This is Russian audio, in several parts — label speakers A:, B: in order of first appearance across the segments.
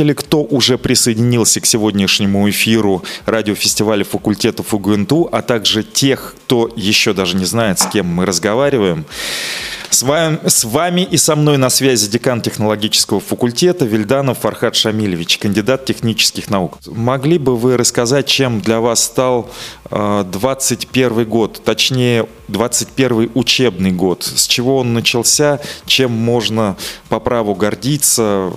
A: радиослушатели, кто уже присоединился к сегодняшнему эфиру радиофестиваля факультетов УГНТУ, а также тех, кто еще даже не знает, с кем мы разговариваем. С вами, с вами и со мной на связи декан технологического факультета Вильданов Фархад Шамилевич, кандидат технических наук. Могли бы вы рассказать, чем для вас стал э, 21 год, точнее 21 учебный год? С чего он начался, чем можно по праву гордиться?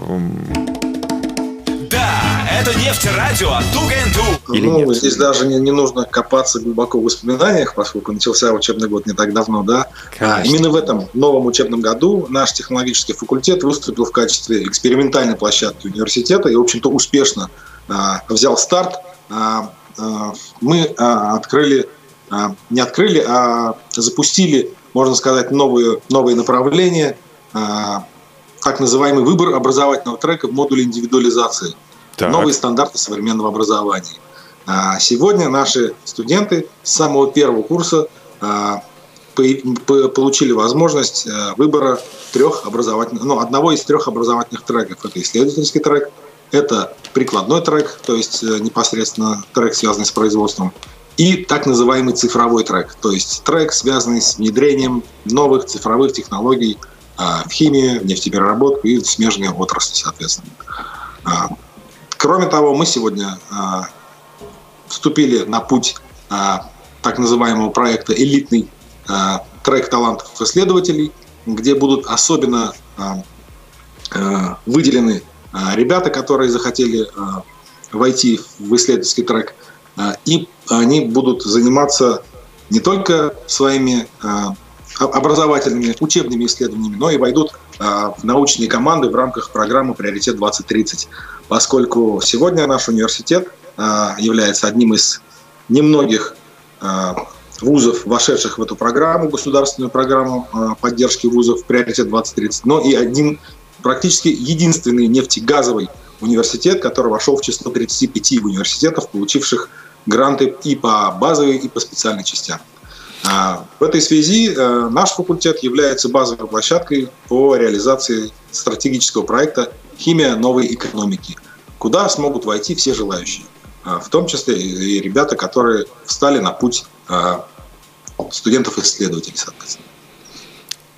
B: От УГНТУ.
C: Или ну, нет? здесь даже не, не нужно копаться глубоко в воспоминаниях, поскольку начался учебный год не так давно, да. А, именно в этом новом учебном году наш технологический факультет выступил в качестве экспериментальной площадки университета и, в общем-то, успешно а, взял старт. А, а, мы а, открыли, а, не открыли, а запустили, можно сказать, новые, новые направления, а, так называемый выбор образовательного трека в модуле индивидуализации. Так. Новые стандарты современного образования. А, сегодня наши студенты с самого первого курса а, получили возможность а, выбора трех образовательных, ну, одного из трех образовательных треков. Это исследовательский трек, это прикладной трек, то есть э, непосредственно трек, связанный с производством, и так называемый цифровой трек, то есть трек, связанный с внедрением новых цифровых технологий в химии, в нефтепереработку и в смежные отрасли, соответственно. Кроме того, мы сегодня а, вступили на путь а, так называемого проекта «Элитный а, трек талантов исследователей», где будут особенно выделены ребята, которые захотели войти в исследовательский трек, и они будут заниматься не только своими образовательными учебными исследованиями, но и войдут в научные команды в рамках программы «Приоритет 2030» поскольку сегодня наш университет а, является одним из немногих а, вузов, вошедших в эту программу, государственную программу а, поддержки вузов «Приоритет 2030», но и один практически единственный нефтегазовый университет, который вошел в число 35 университетов, получивших гранты и по базовой, и по специальной частям. В этой связи наш факультет является базовой площадкой по реализации стратегического проекта «Химия новой экономики», куда смогут войти все желающие, а, в том числе и ребята, которые встали на путь а, студентов-исследователей, соответственно.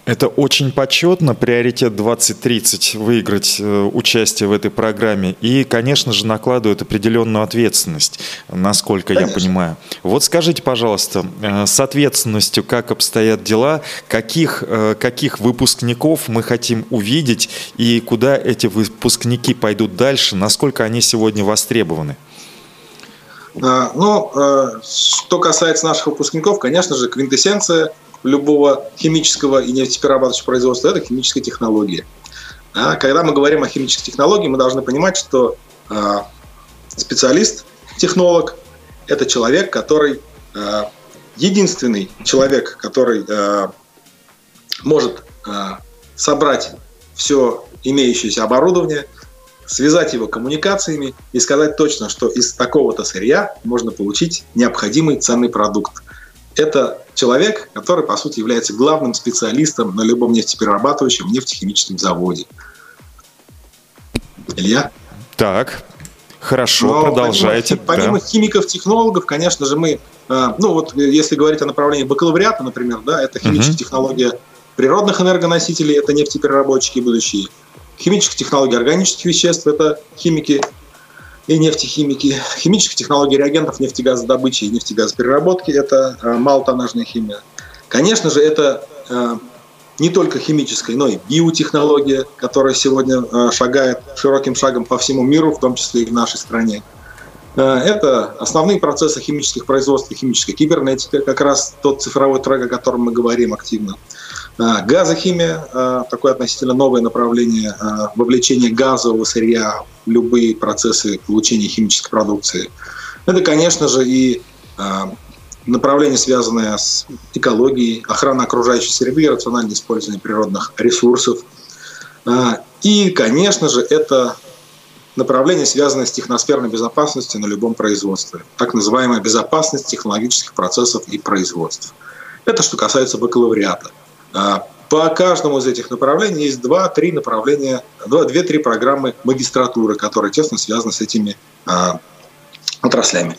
A: Это очень почетно, приоритет 2030, выиграть э, участие в этой программе. И, конечно же, накладывает определенную ответственность, насколько конечно. я понимаю. Вот скажите, пожалуйста, э, с ответственностью как обстоят дела, каких, э, каких выпускников мы хотим увидеть и куда эти выпускники пойдут дальше, насколько они сегодня востребованы?
C: А, ну, что касается наших выпускников, конечно же, квинтэссенция – любого химического и нефтеперерабатывающего производства – это химическая технология. А когда мы говорим о химической технологии, мы должны понимать, что э, специалист, технолог – это человек, который э, единственный человек, который э, может собрать все имеющееся оборудование, связать его коммуникациями и сказать точно, что из такого-то сырья можно получить необходимый ценный продукт. Это человек, который, по сути, является главным специалистом на любом нефтеперерабатывающем нефтехимическом заводе. Илья?
A: Так, хорошо, Но продолжайте.
C: Помимо, помимо да. химиков-технологов, конечно же, мы, э, ну вот если говорить о направлении бакалавриата, например, да, это химическая угу. технология природных энергоносителей, это нефтепереработчики будущие. Химическая технология органических веществ, это химики и нефтехимики. Химические технологии реагентов нефтегазодобычи и нефтегазопереработки – это э, малотоннажная химия. Конечно же, это э, не только химическая, но и биотехнология, которая сегодня э, шагает широким шагом по всему миру, в том числе и в нашей стране. Это основные процессы химических производств химическая кибернетика, как раз тот цифровой трек, о котором мы говорим активно. А, газохимия, а, такое относительно новое направление а, вовлечения газового сырья в любые процессы получения химической продукции. Это, конечно же, и направление, связанное с экологией, охраной окружающей среды, рациональное использование природных ресурсов. И, конечно же, это направление, связанное с техносферной безопасностью на любом производстве, так называемая безопасность технологических процессов и производств. Это что касается бакалавриата – по каждому из этих направлений есть два-три направления, две-три программы магистратуры, которые тесно связаны с этими а, отраслями.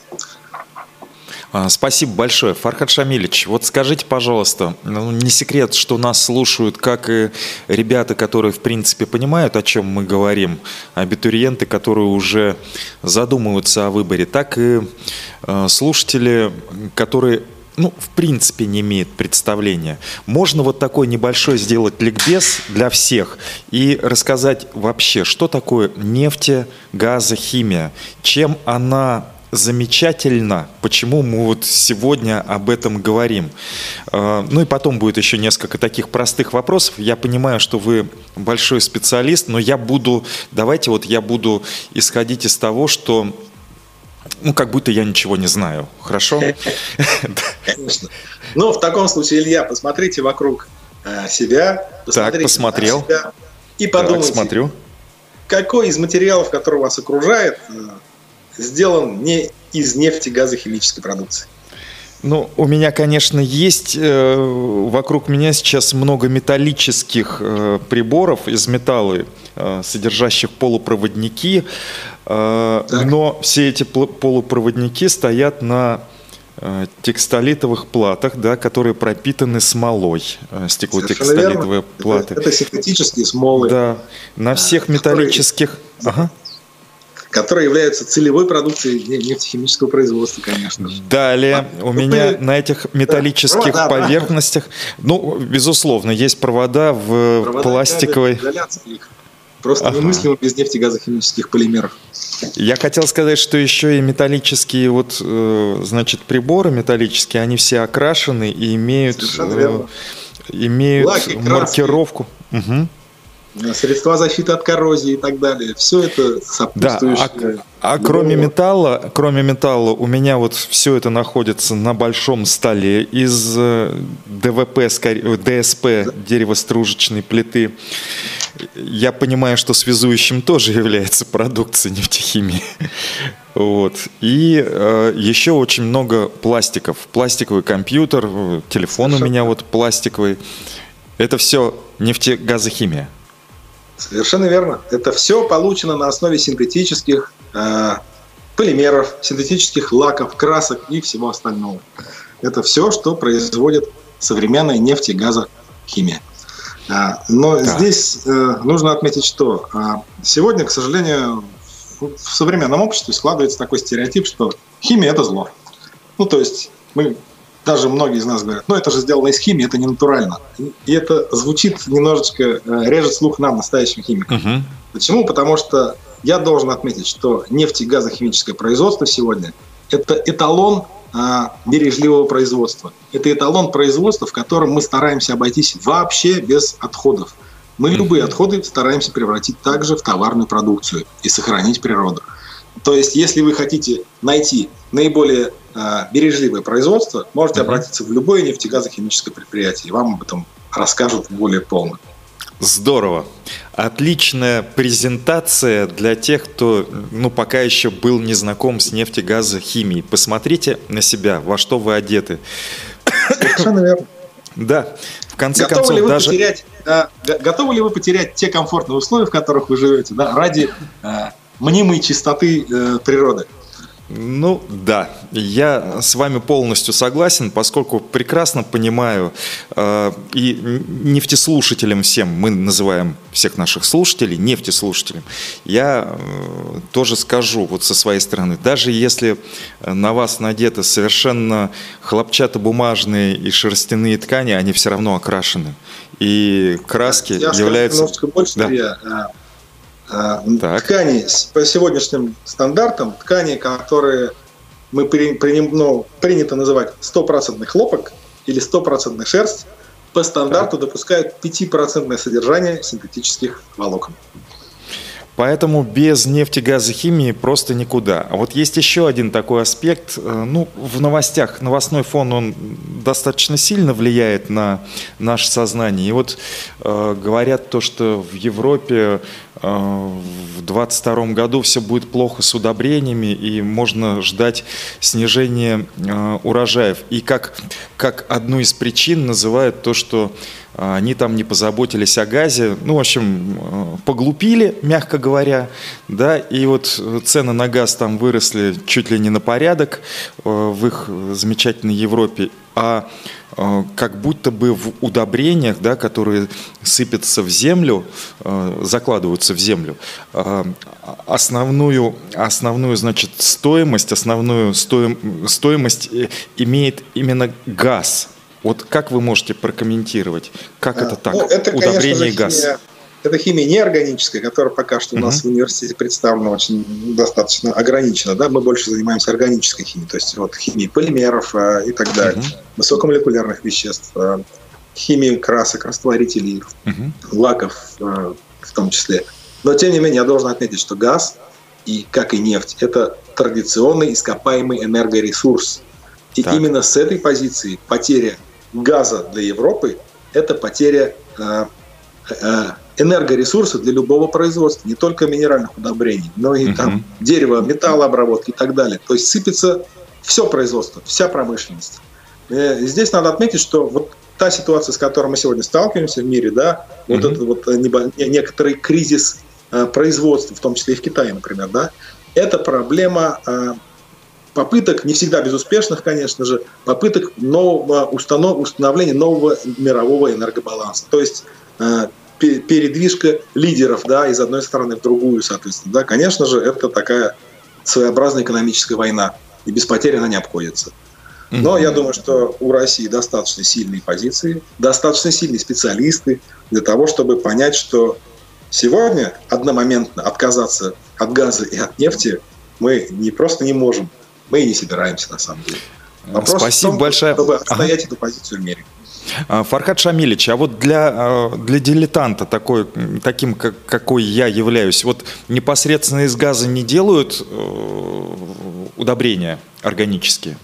A: А, спасибо большое. Фархад Шамилевич, вот скажите, пожалуйста, ну, не секрет, что нас слушают как и ребята, которые, в принципе, понимают, о чем мы говорим, абитуриенты, которые уже задумываются о выборе, так и э, слушатели, которые ну, в принципе, не имеет представления. Можно вот такой небольшой сделать ликбез для всех и рассказать вообще, что такое нефтегазохимия, чем она замечательно, почему мы вот сегодня об этом говорим. А, ну и потом будет еще несколько таких простых вопросов. Я понимаю, что вы большой специалист, но я буду, давайте вот я буду исходить из того, что ну, как будто я ничего не знаю. Хорошо?
C: Конечно. Ну, в таком случае, Илья, посмотрите вокруг э, себя.
A: Так, посмотрел. Себя,
C: и подумайте, смотрю. какой из материалов, который вас окружает, э, сделан не из нефти, газа, химической продукции.
A: Ну, у меня, конечно, есть э, вокруг меня сейчас много металлических э, приборов из металла, э, содержащих полупроводники, э, но все эти полупроводники стоят на э, текстолитовых платах, да, которые пропитаны смолой, э, стеклотекстолитовые платы.
C: Это, это синтетические смолы.
A: Да, на всех металлических.
C: Которые... Ага которые являются целевой продукцией нефтехимического производства, конечно
A: же. Далее, а, у меня на этих металлических провода, поверхностях, да. ну, безусловно, есть провода в провода пластиковой...
C: Просто ага. немыслимо без нефтегазохимических полимеров.
A: Я хотел сказать, что еще и металлические вот, э, значит, приборы металлические, они все окрашены и имеют, э, имеют Лаки, маркировку. Угу.
C: Э, средства защиты от коррозии и так далее. Все это сопутствующее.
A: Да, а, а кроме металла, кроме металла, у меня вот все это находится на большом столе из э, ДВП, э, ДСП, деревостружечной плиты. Я понимаю, что связующим тоже является продукция нефтехимии. Вот. И э, еще очень много пластиков. Пластиковый компьютер, телефон Совершенно. у меня вот пластиковый. Это все нефтегазохимия.
C: Совершенно верно. Это все получено на основе синтетических э, полимеров, синтетических лаков, красок и всего остального. Это все, что производит современная нефть и газохимия. А, но да. здесь э, нужно отметить, что а, сегодня, к сожалению, в современном обществе складывается такой стереотип, что химия – это зло. Ну, то есть мы даже многие из нас говорят, ну это же сделано из химии, это не натурально. И это звучит немножечко, э, режет слух нам, настоящим химикам. Угу. Почему? Потому что я должен отметить, что нефть и газохимическое производство сегодня – это эталон а, бережливого производства. Это эталон производства, в котором мы стараемся обойтись вообще без отходов. Мы любые отходы стараемся превратить также в товарную продукцию и сохранить природу. То есть, если вы хотите найти наиболее бережливое производство, можете обратиться в любое нефтегазохимическое предприятие, и вам об этом расскажут более полно.
A: Здорово. Отличная презентация для тех, кто ну, пока еще был не знаком с нефтегазохимией. Посмотрите на себя, во что вы одеты.
C: Совершенно верно.
A: Да, в конце
C: готовы
A: концов
C: ли вы даже... Потерять, да, готовы ли вы потерять те комфортные условия, в которых вы живете, да, ради э, мнимой чистоты э, природы?
A: Ну да, я с вами полностью согласен, поскольку прекрасно понимаю э, и нефтеслушателям всем, мы называем всех наших слушателей нефтеслушателям, я э, тоже скажу вот со своей стороны, даже если на вас надеты совершенно хлопчатобумажные и шерстяные ткани, они все равно окрашены. И краски я являются...
C: Немножко больше, да. я, так. Ткани по сегодняшним стандартам, ткани, которые мы при, при, ну, принято называть стопроцентный хлопок или стопроцентная шерсть, по стандарту так. допускают 5% содержание синтетических волокон.
A: Поэтому без нефтегазохимии просто никуда. А вот есть еще один такой аспект. Э, ну, в новостях, новостной фон, он достаточно сильно влияет на наше сознание. И вот э, говорят то, что в Европе в 2022 году все будет плохо с удобрениями и можно ждать снижения урожаев. И как, как одну из причин называют то, что они там не позаботились о газе, ну, в общем, поглупили, мягко говоря, да, и вот цены на газ там выросли чуть ли не на порядок в их замечательной Европе, а Э, как будто бы в удобрениях, да, которые сыпятся в землю, э, закладываются в землю, э, основную, основную значит, стоимость, основную стоим, стоимость имеет именно газ. Вот как вы можете прокомментировать, как это так, ну,
C: это, удобрение и газ? Химия это химия неорганическая, которая пока что у нас uh-huh. в университете представлена очень достаточно ограничена. Да? Мы больше занимаемся органической химией, то есть вот химией полимеров а, и так далее, uh-huh. высокомолекулярных веществ, а, химии красок, растворителей, uh-huh. лаков а, в том числе. Но тем не менее я должен отметить, что газ и как и нефть это традиционный ископаемый энергоресурс. И так. именно с этой позиции потеря газа для Европы это потеря э, э, энергоресурсы для любого производства, не только минеральных удобрений, но и uh-huh. там дерево, металлообработки и так далее. То есть сыпется все производство, вся промышленность. Э, здесь надо отметить, что вот та ситуация, с которой мы сегодня сталкиваемся в мире, да, uh-huh. вот этот вот э, некоторый кризис э, производства, в том числе и в Китае, например, да, это проблема попыток, не всегда безуспешных, конечно же, попыток нового установ, установления нового мирового энергобаланса. То есть передвижка лидеров да, из одной страны в другую, соответственно. Да, конечно же, это такая своеобразная экономическая война, и без потерь она не обходится. Но я думаю, что у России достаточно сильные позиции, достаточно сильные специалисты для того, чтобы понять, что сегодня одномоментно отказаться от газа и от нефти мы не просто не можем, мы и не собираемся на самом деле.
A: Вопрос Спасибо том, большое.
C: Чтобы отстоять ага. эту позицию в мире.
A: А, Фархад Шамилевич, а вот для, а, для дилетанта, такой, таким, как, какой я являюсь, вот непосредственно из газа не делают э, удобрения органические?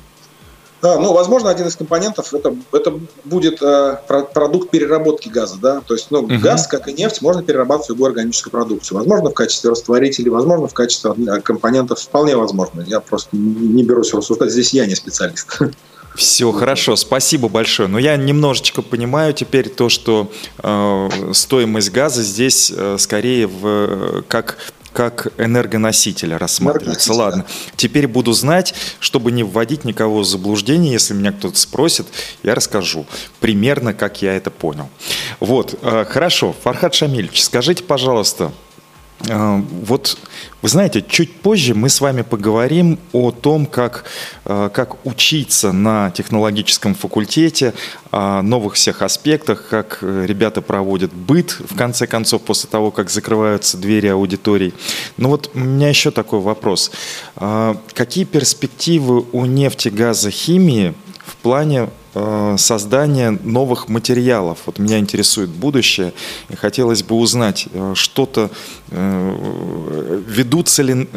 C: Да, ну, возможно, один из компонентов это, это будет э, продукт переработки газа, да, то есть, ну, угу. газ, как и нефть, можно перерабатывать в любую органическую продукцию. Возможно, в качестве растворителей, возможно, в качестве компонентов, вполне возможно. Я просто не берусь рассуждать, здесь я не специалист.
A: Все хорошо, спасибо большое. Но я немножечко понимаю теперь то, что э, стоимость газа здесь э, скорее в, как как энергоносителя рассматривается. Ладно, теперь буду знать, чтобы не вводить никого в заблуждение, если меня кто-то спросит, я расскажу примерно, как я это понял. Вот, э, хорошо. Фархад Шамильевич, скажите, пожалуйста, вот, вы знаете, чуть позже мы с вами поговорим о том, как, а, как учиться на технологическом факультете, о новых всех аспектах, как э, ребята проводят быт, в конце концов, после того, как закрываются двери аудиторий. Но вот у меня еще такой вопрос. А, какие перспективы у нефтегазохимии в плане Э, создания новых материалов. Вот меня интересует будущее, и хотелось бы узнать, э, что-то, э, ведутся ли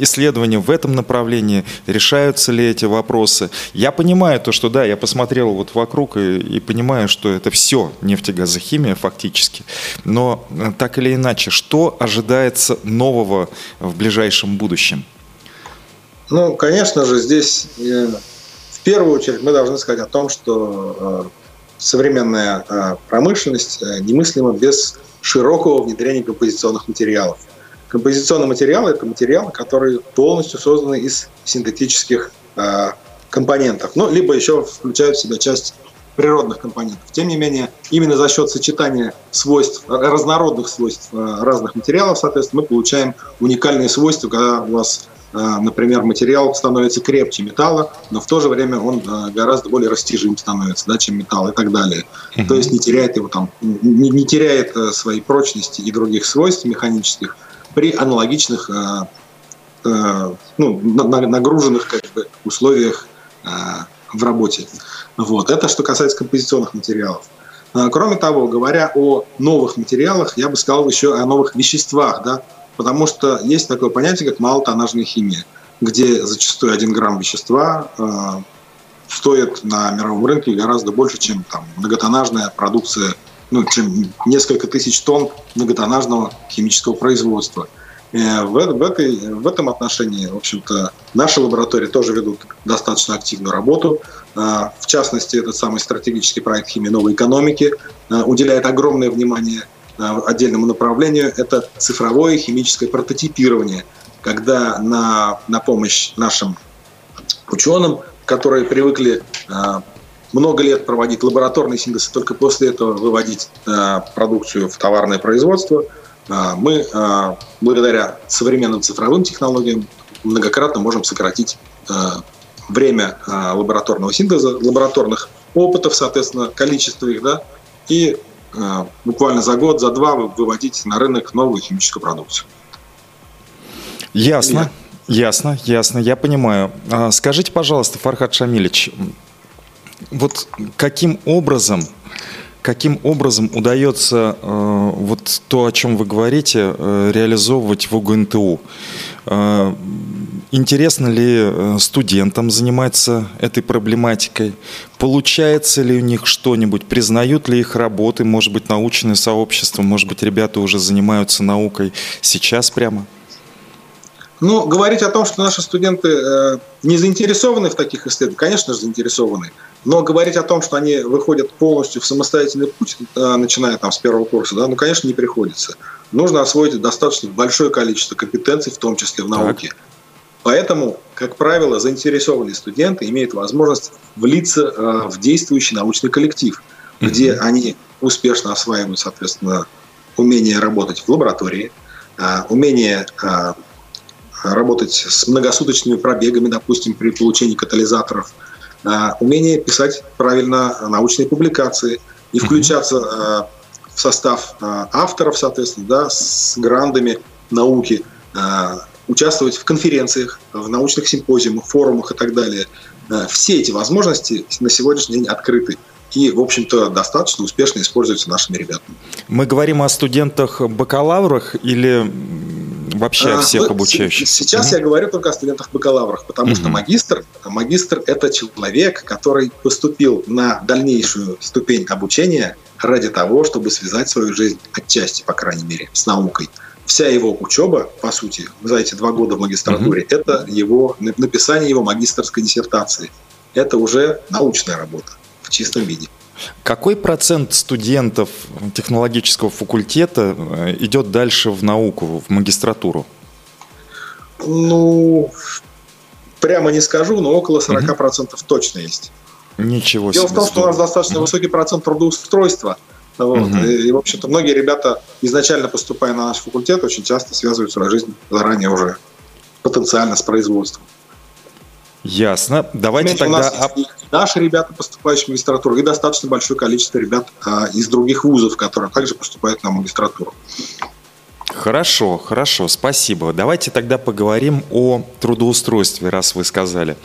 A: исследования в этом направлении, решаются ли эти вопросы. Я понимаю то, что да, я посмотрел вот вокруг и, и понимаю, что это все нефтегазохимия фактически, но так или иначе, что ожидается нового в ближайшем будущем?
C: Ну, конечно же, здесь первую очередь мы должны сказать о том, что э, современная э, промышленность э, немыслима без широкого внедрения композиционных материалов. Композиционные материалы – это материалы, которые полностью созданы из синтетических компонентов, ну, либо еще включают в себя часть природных компонентов. Тем не менее, именно за счет сочетания свойств, разнородных свойств разных материалов, соответственно, мы получаем уникальные свойства, когда у вас например, материал становится крепче металла, но в то же время он а, гораздо более растяжим становится, да, чем металл и так далее. Uh-huh. То есть не теряет его там, не, не теряет э, своей прочности и других свойств механических при аналогичных э, э, ну, нагруженных как бы, условиях в работе. Вот. Это что касается композиционных материалов. Кроме того, говоря о новых материалах, я бы сказал еще о новых веществах, да, Потому что есть такое понятие, как малотоннажная химия, где зачастую один грамм вещества э, стоит на мировом рынке гораздо больше, чем там, многотоннажная продукция ну, чем несколько тысяч тонн многотоннажного химического производства. Э, в, в, этой, в этом отношении, в общем-то, наши лаборатории тоже ведут достаточно активную работу. Э, в частности, этот самый стратегический проект химии новой экономики э, уделяет огромное внимание отдельному направлению. Это цифровое химическое прототипирование, когда на, на помощь нашим ученым, которые привыкли много лет проводить лабораторный синтез и только после этого выводить продукцию в товарное производство – а, мы благодаря современным цифровым технологиям многократно можем сократить время лабораторного синтеза, лабораторных опытов, соответственно, количество их, да, и буквально за год, за два выводить на рынок новую химическую продукцию.
A: Ясно. Ясно, ясно, я понимаю. Скажите, пожалуйста, Фархад Шамилевич, вот каким образом каким образом удается э, вот то, о чем вы говорите, э, реализовывать в УГНТУ? Э, интересно ли э, студентам заниматься этой проблематикой? Получается ли у них что-нибудь? Признают ли их работы? Может быть, научное сообщество? Может быть, ребята уже занимаются наукой сейчас прямо?
C: Ну, говорить о том, что наши студенты э, не заинтересованы в таких исследованиях, конечно же, заинтересованы. Но говорить о том, что они выходят полностью в самостоятельный путь, э, начиная там с первого курса, да, ну, конечно, не приходится. Нужно освоить достаточно большое количество компетенций, в том числе в науке. Так. Поэтому, как правило, заинтересованные студенты имеют возможность влиться э, в действующий научный коллектив, mm-hmm. где они успешно осваивают, соответственно, умение работать в лаборатории, э, умение работать с многосуточными пробегами, допустим, при получении катализаторов, умение писать правильно научные публикации и включаться в состав авторов, соответственно, да, с грандами науки, участвовать в конференциях, в научных симпозиумах, форумах и так далее. Все эти возможности на сегодняшний день открыты и, в общем-то, достаточно успешно используются нашими ребятами.
A: Мы говорим о студентах-бакалаврах или вообще о всех обучающихся?
C: Сейчас угу. я говорю только о студентах-бакалаврах, потому угу. что магистр, магистр – это человек, который поступил на дальнейшую ступень обучения ради того, чтобы связать свою жизнь отчасти, по крайней мере, с наукой. Вся его учеба, по сути, за эти два года в магистратуре, угу. это его написание его магистрской диссертации. Это уже научная работа в чистом виде.
A: Какой процент студентов технологического факультета э, идет дальше в науку, в магистратуру?
C: Ну, прямо не скажу, но около 40% угу. точно есть.
A: Ничего
C: себе. Дело в том, что у нас достаточно высокий процент трудоустройства. Вот. Угу. И, и, в общем-то, многие ребята, изначально поступая на наш факультет, очень часто связывают свою жизнь заранее уже потенциально с производством.
A: Ясно. Давайте Меньше тогда...
C: У нас есть наши ребята, поступающие в магистратуру, и достаточно большое количество ребят а, из других вузов, которые также поступают на магистратуру.
A: Хорошо, хорошо, спасибо. Давайте тогда поговорим о трудоустройстве, раз вы сказали.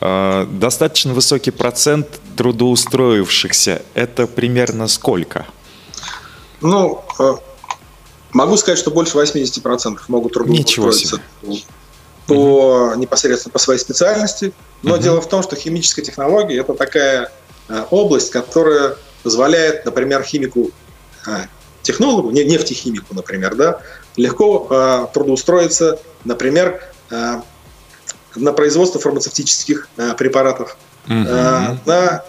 A: А, достаточно высокий процент трудоустроившихся. Это примерно сколько?
C: Ну, а, могу сказать, что больше 80% могут трудоустроиться по непосредственно по своей специальности. Но угу. дело в том, что химическая технология это такая э, область, которая позволяет, например, химику, э, технологу, нефтехимику, например, да, легко э, трудоустроиться, например, на производство фармацевтических препаратов, угу. на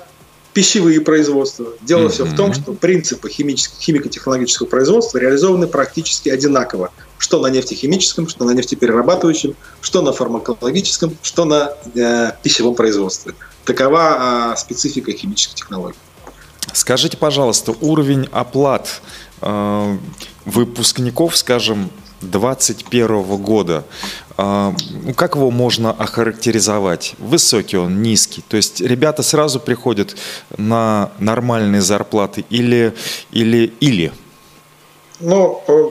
C: пищевые производства. Дело mm-hmm. все в том, что принципы химико-технологического производства реализованы практически одинаково. Что на нефтехимическом, что на нефтеперерабатывающем, что на фармакологическом, что на э, пищевом производстве. Такова э, специфика химических технологий.
A: Скажите, пожалуйста, уровень оплат э, выпускников, скажем, 2021 года. А, ну, как его можно охарактеризовать? Высокий он, низкий? То есть ребята сразу приходят на нормальные зарплаты или или или?
C: Ну, э,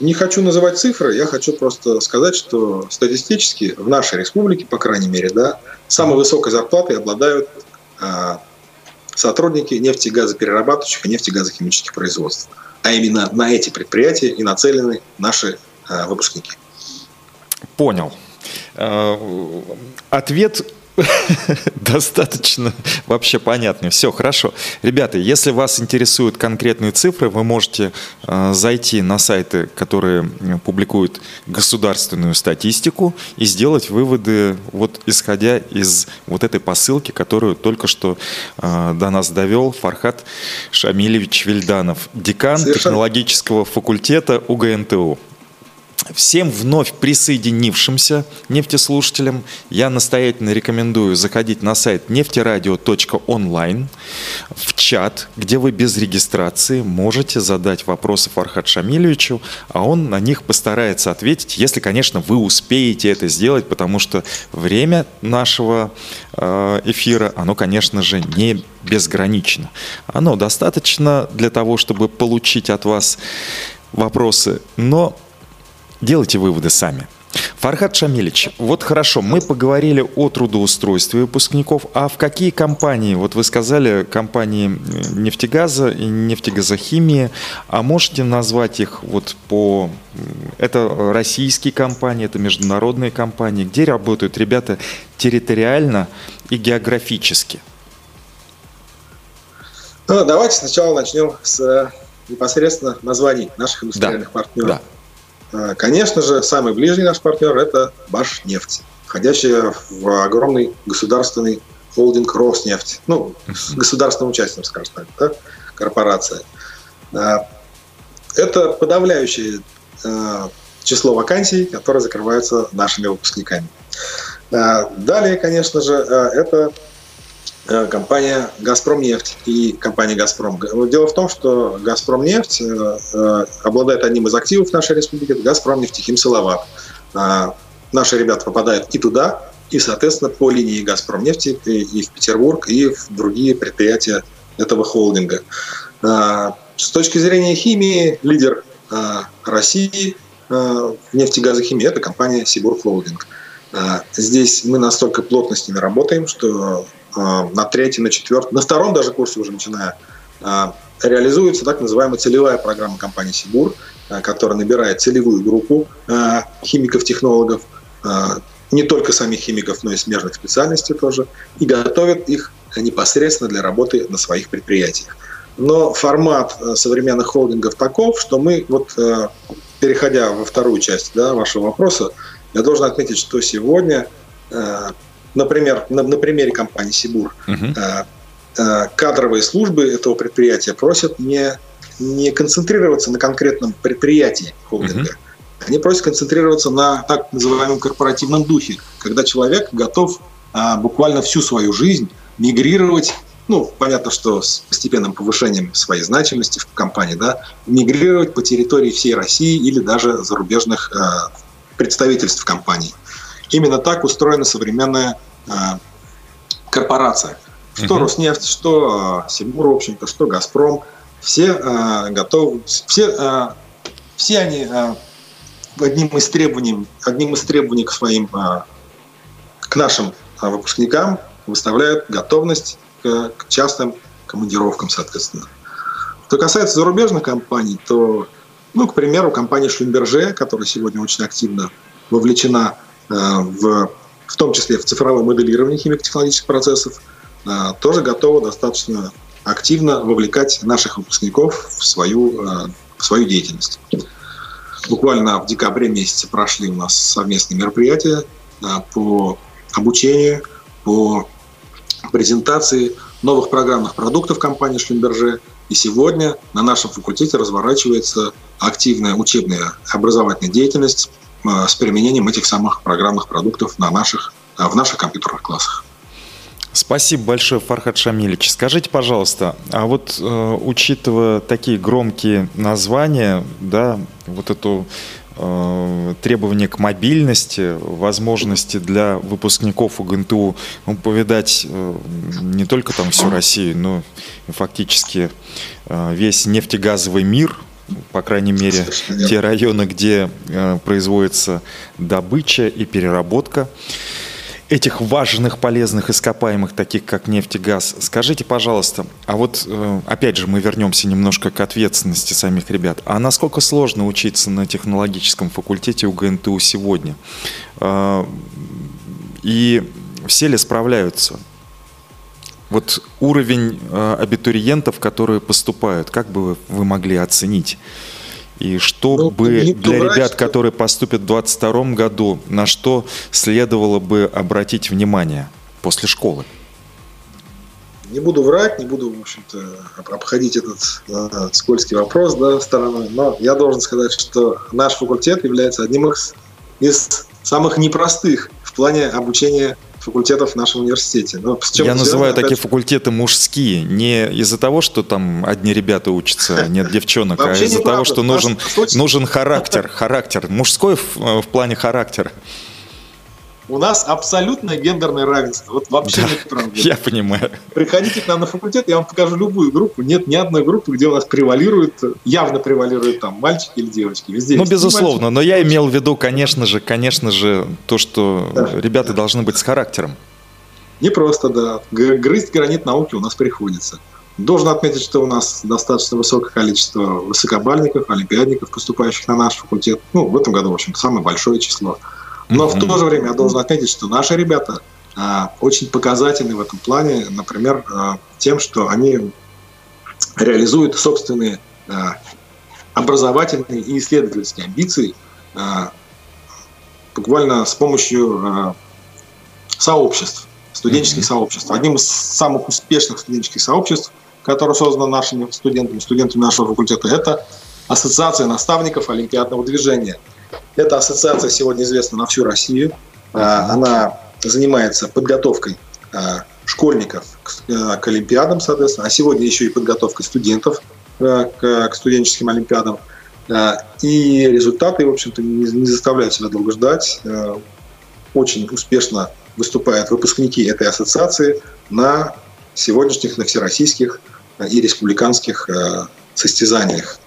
C: не хочу называть цифры, я хочу просто сказать, что статистически в нашей республике, по крайней мере, да, самой высокой зарплатой обладают а, сотрудники нефти и газоперерабатывающих и нефтегазохимических производств. А именно на эти предприятия и нацелены наши а, выпускники.
A: Понял. Э, ответ Достаточно вообще понятно. Все, хорошо. Ребята, если вас интересуют конкретные цифры, вы можете э, зайти на сайты, которые публикуют государственную статистику и сделать выводы, вот исходя из вот этой посылки, которую только что э, до нас довел Фархат Шамилевич Вильданов, декан Совершенно. технологического факультета УГНТУ. Всем вновь присоединившимся нефтеслушателям я настоятельно рекомендую заходить на сайт нефтерадио.онлайн в чат, где вы без регистрации можете задать вопросы Фархад Шамилевичу, а он на них постарается ответить, если, конечно, вы успеете это сделать, потому что время нашего э, эфира, оно, конечно же, не безгранично. Оно достаточно для того, чтобы получить от вас вопросы, но Делайте выводы сами. Фархад Шамилич, вот хорошо, мы поговорили о трудоустройстве выпускников, а в какие компании, вот вы сказали, компании э, нефтегаза и нефтегазохимии, а можете назвать их вот по... Это российские компании, это международные компании, где работают ребята территориально и географически?
C: Ну, давайте сначала начнем с э, непосредственно названий наших индустриальных да, партнеров. Да. А, конечно же, самый ближний наш партнер – это Башнефть, входящая в огромный государственный холдинг Роснефть, ну, с государственным участием, скажем так, да, корпорация. А, это подавляющее а, число вакансий, которые закрываются нашими выпускниками. Далее, конечно же, это компания «Газпром нефть» и компания «Газпром». Дело в том, что «Газпром нефть» э, э, обладает одним из активов нашей республики – это «Газпром нефтехим Салават». Наши ребята попадают и туда, и, соответственно, по линии «Газпром нефти» и в Петербург, и в другие предприятия этого холдинга. С точки зрения химии, лидер России в нефтегазохимии – это компания «Сибур Холдинг». Здесь мы настолько плотно с ними работаем, что а, на третьем, на четвертом, на втором даже курсе уже начиная, а, реализуется так называемая целевая программа компании «Сибур», а, которая набирает целевую группу химиков-технологов, не только самих химиков, но и смежных специальностей тоже, и готовит их непосредственно для работы на своих предприятиях. Но формат современных холдингов таков, что мы, вот переходя во вторую часть да, вашего вопроса, я должен отметить, что сегодня например, на, на примере компании Сибур, угу. кадровые службы этого предприятия просят не, не концентрироваться на конкретном предприятии холдинга. Угу. Они просят концентрироваться на так называемом корпоративном духе, когда человек готов а, буквально всю свою жизнь мигрировать ну, понятно, что с постепенным повышением своей значимости в компании, да, мигрировать по территории всей России или даже зарубежных э, представительств компании. Именно так устроена современная э, корпорация. Что угу. Роснефть, что э, Сибур, в общем-то, что Газпром. Все э, готовы, все, э, все они э, одним из требований, одним из требований к своим, э, к нашим э, выпускникам выставляют готовность к, к частым командировкам, соответственно. Что касается зарубежных компаний, то, ну, к примеру, компания Шлюмберже, которая сегодня очень активно вовлечена в, в том числе в цифровое моделирование химико-технологических процессов, э, тоже готова достаточно активно вовлекать наших выпускников в свою, э, в свою деятельность. Буквально в декабре месяце прошли у нас совместные мероприятия по обучению, по презентации новых программных продуктов компании Шлюмберже. И сегодня на нашем факультете разворачивается активная учебная образовательная деятельность Э, с применением этих самых программных продуктов на наших, э, в наших компьютерных классах.
A: Спасибо большое, Фархад Шамилевич. Скажите, пожалуйста, а вот э, учитывая такие громкие названия, да, вот эту э, требования к мобильности, возможности для выпускников УГНТУ ну, повидать э, не только там всю Россию, но фактически э, весь нефтегазовый мир – по крайней мере, те районы, где э, производится добыча и переработка этих важных полезных ископаемых, таких как нефть и газ. Скажите, пожалуйста, а вот э, опять же мы вернемся немножко к ответственности самих ребят. А насколько сложно учиться на технологическом факультете УГНТУ сегодня? Э, и все ли справляются? Вот уровень э, абитуриентов, которые поступают, как бы вы могли оценить? И что ну, бы для врать, ребят, которые поступят в 2022 году, на что следовало бы обратить внимание после школы?
C: Не буду врать, не буду, в общем-то, обходить этот э, скользкий вопрос да, стороной, но я должен сказать, что наш факультет является одним из, из самых непростых в плане обучения факультетов в нашем университете.
A: Но Я называю такие опять... факультеты мужские, не из-за того, что там одни ребята учатся, нет девчонок, а из-за того, что нужен, нужен характер, характер, мужской в, в плане характера.
C: У нас абсолютное гендерное равенство. Вот вообще да, нет
A: правды. Я понимаю.
C: Приходите к нам на факультет, я вам покажу любую группу. Нет ни одной группы, где у нас превалирует, явно превалирует там мальчики или девочки.
A: Везде ну, безусловно. Но я имел в виду, конечно же, конечно же, то, что да, ребята да. должны быть с характером.
C: Не просто, да. Грызть гранит науки у нас приходится. Должен отметить, что у нас достаточно высокое количество высокобальников, олимпиадников, поступающих на наш факультет. Ну, в этом году, в общем самое большое число. Но в то же время я должен отметить, что наши ребята а, очень показательны в этом плане, например, а, тем, что они реализуют собственные а, образовательные и исследовательские амбиции буквально с помощью сообществ, студенческих сообществ. Одним из самых успешных студенческих сообществ, которое создано нашими студентами, студентами нашего факультета, это Ассоциация наставников Олимпиадного движения – эта ассоциация сегодня известна на всю Россию. А, она занимается подготовкой а, школьников к, к Олимпиадам, соответственно, а сегодня еще и подготовкой студентов а, к, студенческим Олимпиадам. И результаты, в общем-то, не заставляют себя долго ждать. Очень успешно выступают выпускники этой ассоциации на сегодняшних, на всероссийских и республиканских состязаниях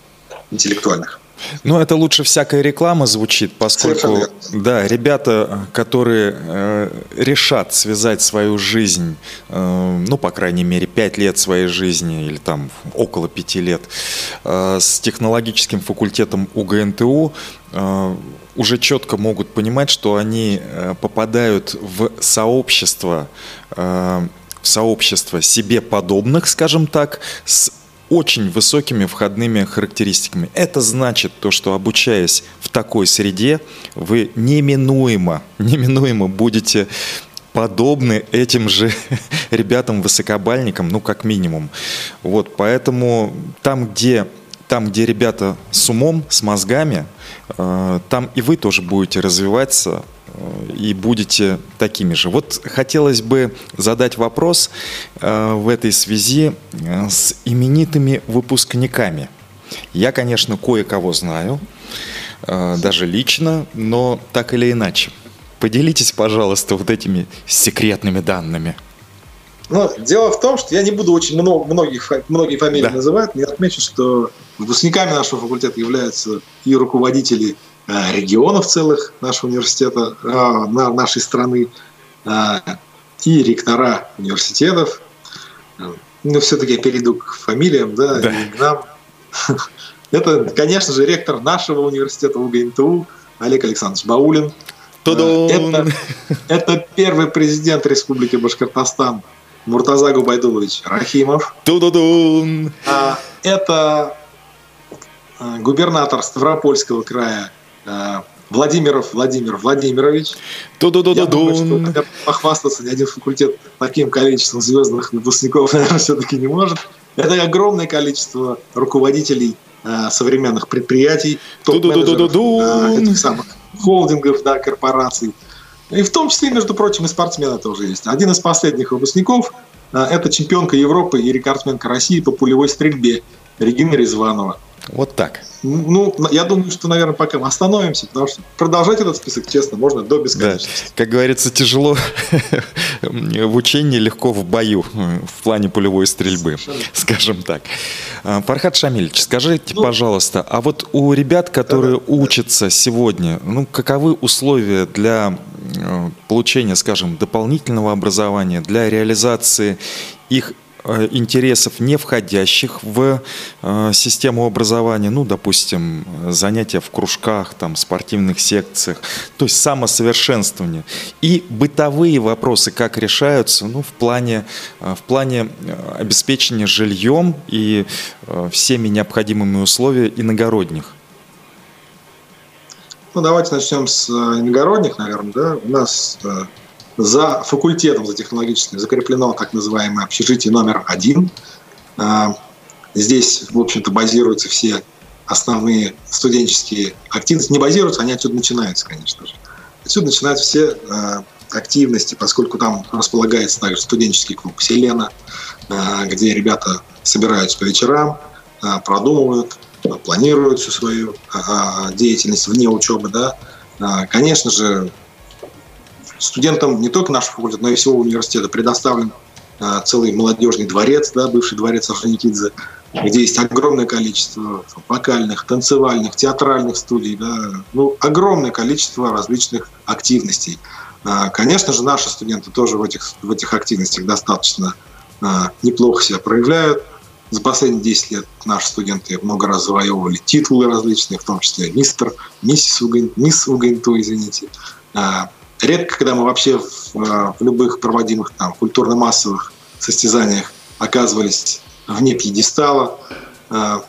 C: интеллектуальных.
A: Ну, это лучше всякая реклама звучит, поскольку, да, ребята, которые э, решат связать свою жизнь, э, ну, по крайней мере, 5 лет своей жизни или там около 5 лет э, с технологическим факультетом УГНТУ, э, уже четко могут понимать, что они э, попадают в сообщество, э, в сообщество себе подобных, скажем так, с очень высокими входными характеристиками. Это значит то, что обучаясь в такой среде, вы неминуемо, неминуемо будете подобны этим же ребятам-высокобальникам, ну, как минимум. Вот, поэтому там, где там, где ребята с умом, с мозгами, э, там и вы тоже будете развиваться и будете такими же. Вот хотелось бы задать вопрос э, в этой связи э, с именитыми выпускниками. Я, конечно, кое-кого знаю, э, даже лично, но так или иначе. Поделитесь, пожалуйста, вот этими секретными данными.
C: Ну, дело в том, что я не буду очень много, многих, многие фамилии да. называть, но я отмечу, что выпускниками нашего факультета являются и руководители регионов целых нашего университета, э, нашей страны, э, и ректора университетов. Ну, все-таки я перейду к фамилиям, да, да. и к нам. Это, конечно же, ректор нашего университета УГНТУ Олег Александрович Баулин. Это, это первый президент Республики Башкортостан Муртаза Губайдулович Рахимов. Это губернатор Ставропольского края Э, Владимиров Владимир Владимирович. ду ду ду ду похвастаться ни один факультет таким количеством звездных выпускников, наверное, все-таки не может. Это огромное количество руководителей э, современных предприятий, топ-менеджеров э, этих самых холдингов, да, корпораций. И в том числе, между прочим, и спортсмены тоже есть. Один из последних выпускников э, – это чемпионка Европы и рекордсменка России по пулевой стрельбе Регина Резванова.
A: Вот так.
C: Ну, я думаю, что, наверное, пока мы остановимся, потому что продолжать этот список, честно, можно до бесконечности.
A: Да. Как говорится, тяжело в учении, легко в бою, в плане пулевой стрельбы, Совершенно. скажем так. А, Фархад Шамильевич, скажите, ну, пожалуйста, а вот у ребят, которые да, учатся да. сегодня, ну, каковы условия для э, получения, скажем, дополнительного образования, для реализации их интересов, не входящих в э, систему образования, ну, допустим, занятия в кружках, там, спортивных секциях, то есть самосовершенствование. И бытовые вопросы, как решаются, ну, в плане, в плане обеспечения жильем и всеми необходимыми условиями иногородних.
C: Ну, давайте начнем с иногородних, наверное, да. У нас за факультетом, за технологическим закреплено так называемое общежитие номер один. А, здесь, в общем-то, базируются все основные студенческие активности. Не базируются, они отсюда начинаются, конечно же. Отсюда начинаются все а, активности, поскольку там располагается также студенческий клуб «Селена», а, где ребята собираются по вечерам, продумывают, планируют всю свою деятельность вне учебы. Да. Конечно же, студентам не только нашего факультета, но и всего университета предоставлен а, целый молодежный дворец, да, бывший дворец Орджоникидзе, где есть огромное количество вокальных, танцевальных, театральных студий, да, ну, огромное количество различных активностей. А, конечно же, наши студенты тоже в этих, в этих активностях достаточно а, неплохо себя проявляют. За последние 10 лет наши студенты много раз завоевывали титулы различные, в том числе мистер, миссис Угин, мисс Угинту, извините. Редко, когда мы вообще в, э, в любых проводимых там культурно-массовых состязаниях оказывались вне пьедестала. Э,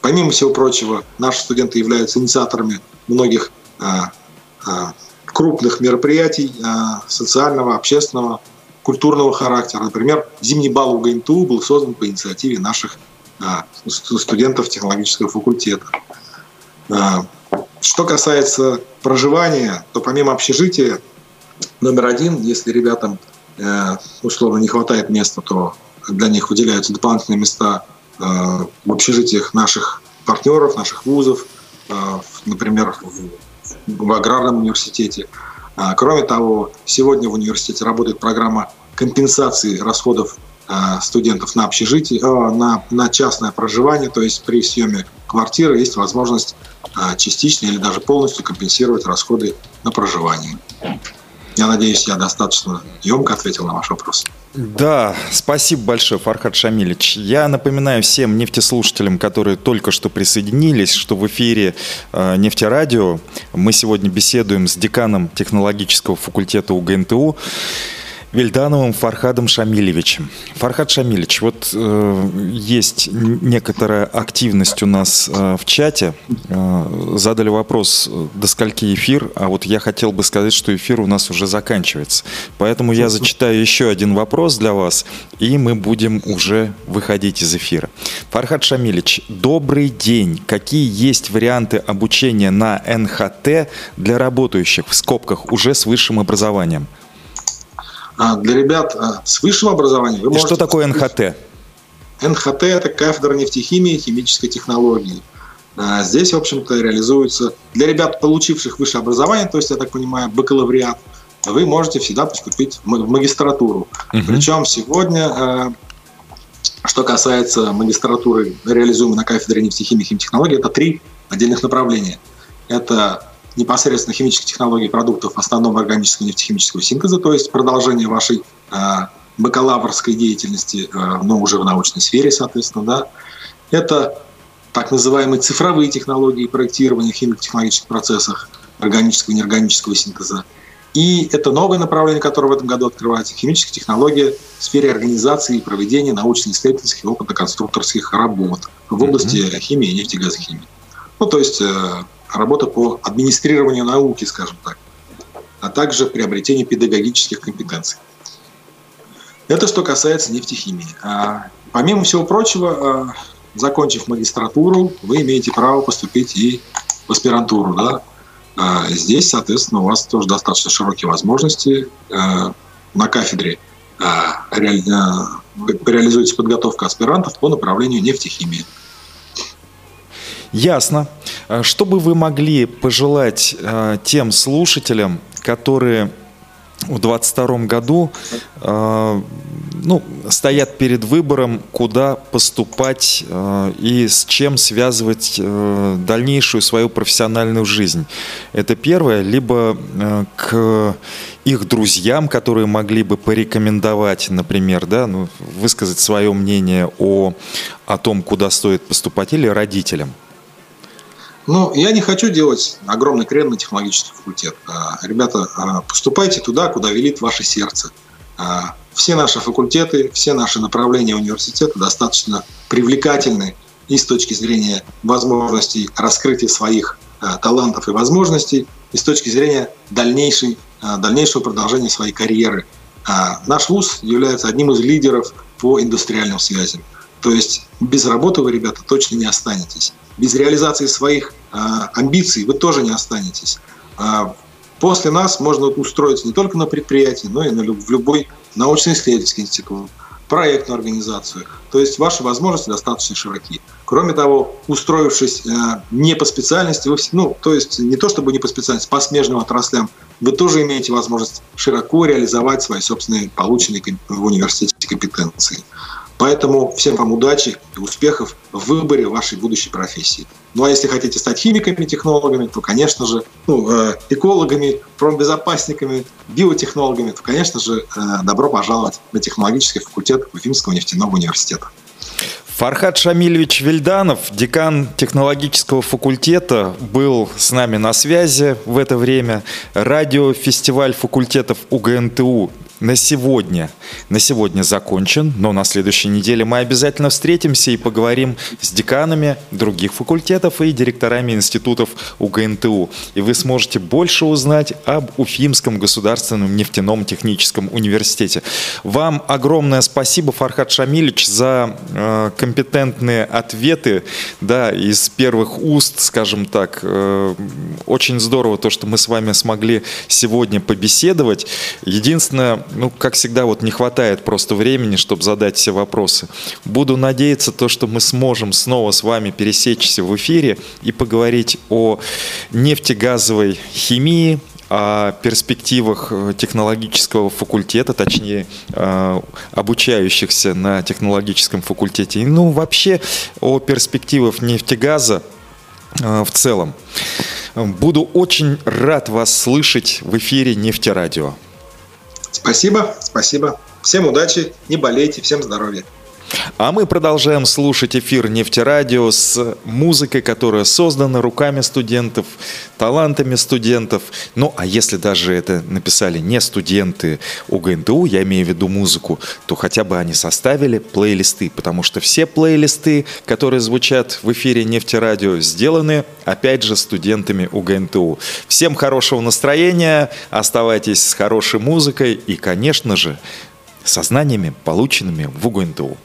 C: помимо всего прочего, наши студенты являются инициаторами многих э, крупных мероприятий социального, общественного, культурного характера. Например, зимний бал ГНТУ был создан по инициативе наших студентов технологического факультета. Что касается проживания, то помимо общежития, номер один, если ребятам э, условно не хватает места, то для них выделяются дополнительные места э, в общежитиях наших партнеров, наших вузов, э, например, в, аграрном университете. А, кроме того, сегодня в университете работает программа компенсации расходов студентов на общежитие, на, на частное проживание, то есть при съеме квартиры есть возможность а частично или даже полностью компенсировать расходы на проживание. Я надеюсь, я достаточно емко ответил на ваш вопрос.
A: Да, спасибо большое, Фархад Шамилевич. Я напоминаю всем нефтеслушателям, которые только что присоединились, что в эфире э, Нефтерадио мы сегодня беседуем с деканом технологического факультета УГНТУ Вильдановым Фархадом Шамилевичем. Фархад Шамилевич, вот э, есть некоторая активность у нас э, в чате. Э, задали вопрос, до скольки эфир, а вот я хотел бы сказать, что эфир у нас уже заканчивается. Поэтому я зачитаю еще один вопрос для вас, и мы будем уже выходить из эфира. Фархад Шамилевич, добрый день. Какие есть варианты обучения на НХТ для работающих, в скобках, уже с высшим образованием?
C: А для ребят а, с высшим образованием
A: вы И можете... что такое НХТ?
C: НХТ – это кафедра нефтехимии и химической технологии. А, здесь, в общем-то, реализуется для ребят, получивших высшее образование, то есть, я так понимаю, бакалавриат, вы можете всегда поступить в магистратуру. Угу. Причем сегодня, что касается магистратуры, реализуемой на кафедре нефтехимии и химтехнологии, это три отдельных направления. Это непосредственно химических технологий продуктов основного органического нефтехимического синтеза, то есть продолжение вашей э, бакалаврской деятельности, э, но уже в научной сфере, соответственно, да. Это так называемые цифровые технологии проектирования в химико-технологических процессах органического и неорганического синтеза. И это новое направление, которое в этом году открывается, химическая технология в сфере организации и проведения научно-исследовательских и опытно-конструкторских работ в области mm-hmm. химии и нефтегазохимии. Ну, то есть э, работа по администрированию науки, скажем так, а также приобретению педагогических компетенций. Это что касается нефтехимии. А помимо всего прочего, а, закончив магистратуру, вы имеете право поступить и в аспирантуру. Да? А здесь, соответственно, у вас тоже достаточно широкие возможности а, на кафедре реали... реализуется подготовка аспирантов по направлению нефтехимии.
A: Ясно. А что бы вы могли пожелать э, тем слушателям, которые в 2022 году э, ну, стоят перед выбором, куда поступать и с чем связывать дальнейшую свою профессиональную жизнь. Это первое, либо к их друзьям, которые могли бы порекомендовать, например, да, ну, высказать свое мнение о, о том, куда стоит поступать, или родителям.
C: Ну, я не хочу делать огромный крен на технологический факультет. А, ребята, а, поступайте туда, куда велит ваше сердце. А, все наши факультеты, все наши направления университета достаточно привлекательны и с точки зрения возможностей раскрытия своих талантов и возможностей, и с точки зрения дальнейшей, дальнейшего продолжения своей карьеры. Наш вуз является одним из лидеров по индустриальным связям. То есть без работы вы, ребята, точно не останетесь без реализации своих а, амбиций вы тоже не останетесь. А, после нас можно устроиться не только на предприятии, но и на, в любой научно-исследовательский институт, проектную организацию. То есть ваши возможности достаточно широки. Кроме того, устроившись э, не по специальности, вы, ну, то есть не то чтобы не по специальности, по смежным отраслям, вы тоже имеете возможность широко реализовать свои собственные полученные в университете компетенции. Поэтому всем вам удачи и успехов в выборе вашей будущей профессии. Ну а если хотите стать химиками, технологами, то, конечно же, ну, э, экологами, промбезопасниками, биотехнологами, то, конечно же, э, добро пожаловать на технологический факультет Уфимского нефтяного университета.
A: Фархад Шамильевич Вильданов, декан технологического факультета, был с нами на связи в это время. Радиофестиваль факультетов УГНТУ на сегодня, на сегодня закончен, но на следующей неделе мы обязательно встретимся и поговорим с деканами других факультетов и директорами институтов УГНТУ. И вы сможете больше узнать об Уфимском государственном нефтяном техническом университете. Вам огромное спасибо, Фархад Шамилевич, за э, компетентные ответы да, из первых уст, скажем так. Э, очень здорово то, что мы с вами смогли сегодня побеседовать. Единственное, ну, как всегда, вот не хватает просто времени, чтобы задать все вопросы. Буду надеяться, то, что мы сможем снова с вами пересечься в эфире и поговорить о нефтегазовой химии, о перспективах э, технологического факультета, точнее, э, обучающихся на технологическом факультете, и ну, вообще о перспективах нефтегаза э, в целом. Буду очень рад вас слышать в эфире Нефтерадио.
C: Спасибо, спасибо. Всем удачи, не болейте, всем здоровья.
A: А мы продолжаем слушать эфир Нефтерадио с музыкой, которая создана руками студентов, талантами студентов. Ну, а если даже это написали не студенты УГНТУ, я имею в виду музыку, то хотя бы они составили плейлисты, потому что все плейлисты, которые звучат в эфире Нефтерадио, сделаны, опять же, студентами УГНТУ. Всем хорошего настроения, оставайтесь с хорошей музыкой и, конечно же, со знаниями, полученными в УГНТУ.